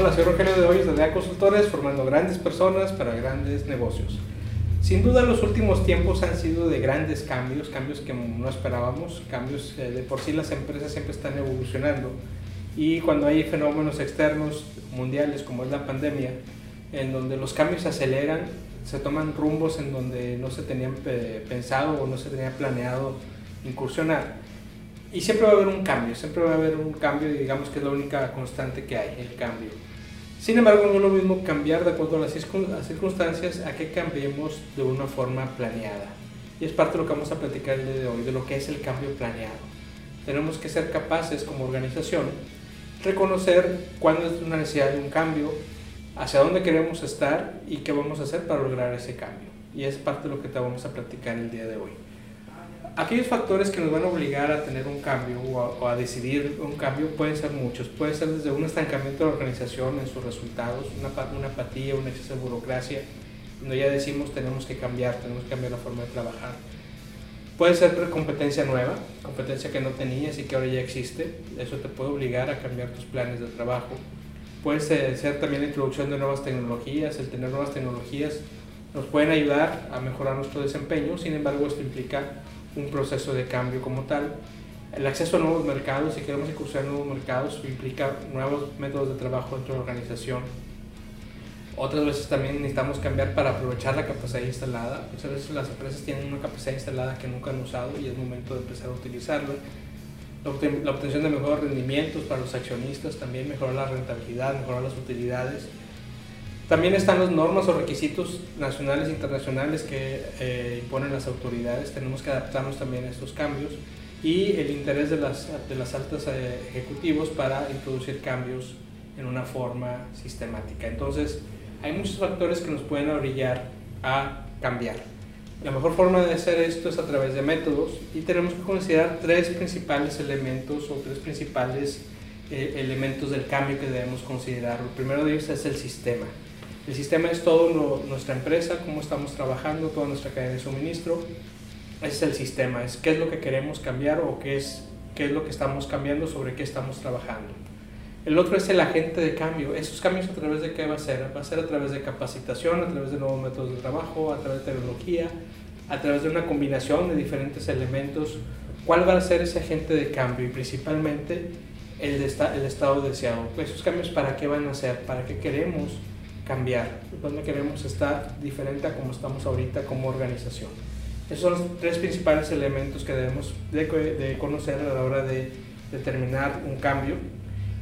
Hola, soy Rogelio de Hoyos de DEA Consultores, formando grandes personas para grandes negocios. Sin duda los últimos tiempos han sido de grandes cambios, cambios que no esperábamos, cambios eh, de por sí las empresas siempre están evolucionando y cuando hay fenómenos externos mundiales como es la pandemia, en donde los cambios se aceleran, se toman rumbos en donde no se tenían pensado o no se tenía planeado incursionar. Y siempre va a haber un cambio, siempre va a haber un cambio y digamos que es la única constante que hay, el cambio. Sin embargo, no es lo mismo cambiar de acuerdo a las circunstancias a que cambiemos de una forma planeada. Y es parte de lo que vamos a platicar el día de hoy, de lo que es el cambio planeado. Tenemos que ser capaces como organización reconocer cuándo es una necesidad de un cambio, hacia dónde queremos estar y qué vamos a hacer para lograr ese cambio. Y es parte de lo que te vamos a platicar el día de hoy. Aquellos factores que nos van a obligar a tener un cambio o a, decidir un cambio pueden ser muchos. Puede ser desde un estancamiento de la organización en sus resultados, una, una apatía, un exceso de burocracia, donde ya decimos tenemos que cambiar, tenemos que cambiar la forma de trabajar. Puede ser competencia nueva, competencia que no tenías y que ahora ya existe. Eso te puede obligar a cambiar tus planes de trabajo. Puede ser también la introducción de nuevas tecnologías. El tener nuevas tecnologías nos pueden ayudar a mejorar nuestro desempeño. Sin embargo, esto implica un proceso de cambio como tal. El acceso a nuevos mercados, si queremos incursionar nuevos mercados, implica nuevos métodos de trabajo dentro de la organización. Otras veces también necesitamos cambiar para aprovechar la capacidad instalada. Muchas veces las empresas tienen una capacidad instalada que nunca han usado y es momento de empezar a utilizarla. La obtención de mejores rendimientos para los accionistas, también mejorar la rentabilidad, mejorar las utilidades también están las normas o requisitos nacionales e internacionales que eh, imponen las autoridades. Tenemos que adaptarnos también a estos cambios y el interés de las, de las altas eh, ejecutivos para introducir cambios en una forma sistemática. Entonces, hay muchos factores que nos pueden orillar a cambiar. La mejor forma de hacer esto es a través de métodos y tenemos que considerar tres principales elementos o tres principales eh, elementos del cambio que debemos considerar. El primero de ellos es el sistema. El sistema es todo nuestra empresa, cómo estamos trabajando, toda nuestra cadena de suministro. Ese es el sistema, es qué es lo que queremos cambiar o qué es, qué es lo que estamos cambiando, sobre qué estamos trabajando. El otro es el agente de cambio. ¿Esos cambios a través de qué va a ser? Va a ser a través de capacitación, a través de nuevos métodos de trabajo, a través de tecnología, a través de una combinación de diferentes elementos. ¿Cuál va a ser ese agente de cambio? Y principalmente el, el estado deseado. ¿Esos cambios para qué van a ser? ¿Para qué queremos? cambiar, dónde queremos estar diferente a como estamos ahorita como organización. Esos son los tres principales elementos que debemos de, conocer a la hora de determinar un cambio.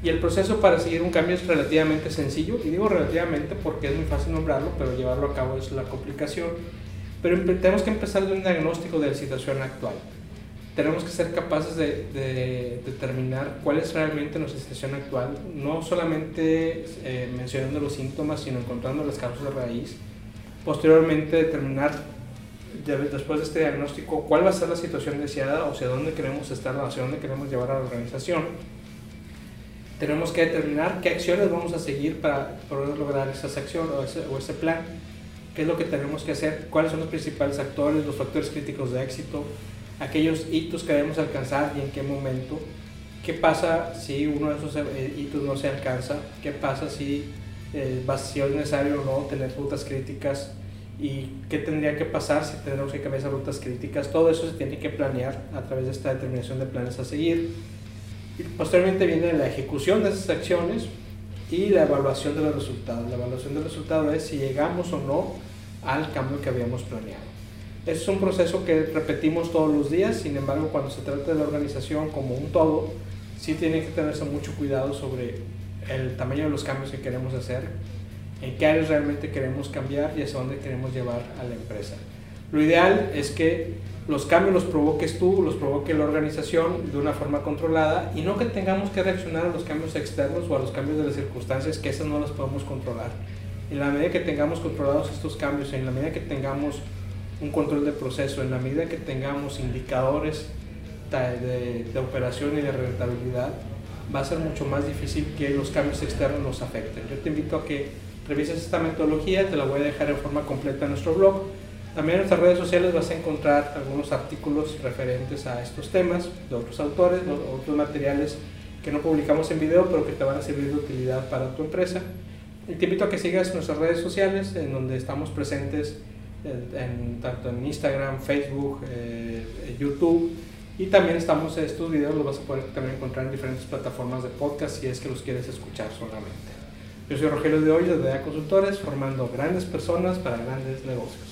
Y el proceso para seguir un cambio es relativamente sencillo, y digo relativamente porque es muy fácil nombrarlo, pero llevarlo a cabo es la complicación. Pero tenemos que empezar de un diagnóstico de la situación actual tenemos que ser capaces de, determinar cuál es realmente nuestra situación actual, no solamente eh, mencionando los síntomas, sino encontrando las causas de raíz. Posteriormente, determinar, después de este diagnóstico, cuál va a ser la situación deseada, o hacia dónde queremos estar, o hacia dónde queremos llevar a la organización. Tenemos que determinar qué acciones vamos a seguir para poder lograr esas acciones o ese, o ese plan. ¿Qué es lo que tenemos que hacer? ¿Cuáles son los principales actores, los factores críticos de éxito? Aquellos hitos que debemos alcanzar y en qué momento. ¿Qué pasa si uno de esos eh, hitos no se alcanza? ¿Qué pasa si, eh, si es necesario o no tener rutas críticas? ¿Y qué tendría que pasar si tenemos que cambiar esas rutas críticas? Todo eso se tiene que planear a través de esta determinación de planes a seguir. Y posteriormente viene la ejecución de esas acciones y la evaluación de los resultados. La evaluación del resultado es si llegamos o no al cambio que habíamos planeado. Es un proceso que repetimos todos los días, sin embargo, cuando se trata de la organización como un todo, sí tiene que tenerse mucho cuidado sobre el tamaño de los cambios que queremos hacer, en qué áreas realmente queremos cambiar y hacia dónde queremos llevar a la empresa. Lo ideal es que los cambios los provoques tú, los provoque la organización de una forma controlada y no que tengamos que reaccionar a los cambios externos o a los cambios de las circunstancias que esas no las podemos controlar. En la medida que tengamos controlados estos cambios, en la medida que tengamos un control de proceso. En la medida que tengamos indicadores de, de, operación y de rentabilidad, va a ser mucho más difícil que los cambios externos nos afecten. Yo te invito a que revises esta metodología, te la voy a dejar en forma completa en nuestro blog. También en nuestras redes sociales vas a encontrar algunos artículos referentes a estos temas de otros autores, otros materiales que no publicamos en video, pero que te van a servir de utilidad para tu empresa. Y te invito a que sigas nuestras redes sociales, en donde estamos presentes en, tanto en Instagram, Facebook, eh, YouTube. Y también estamos, estos videos los vas a poder también encontrar en diferentes plataformas de podcast si es que los quieres escuchar solamente. Yo soy Rogelio de Hoy de DEA Consultores, formando grandes personas para grandes negocios.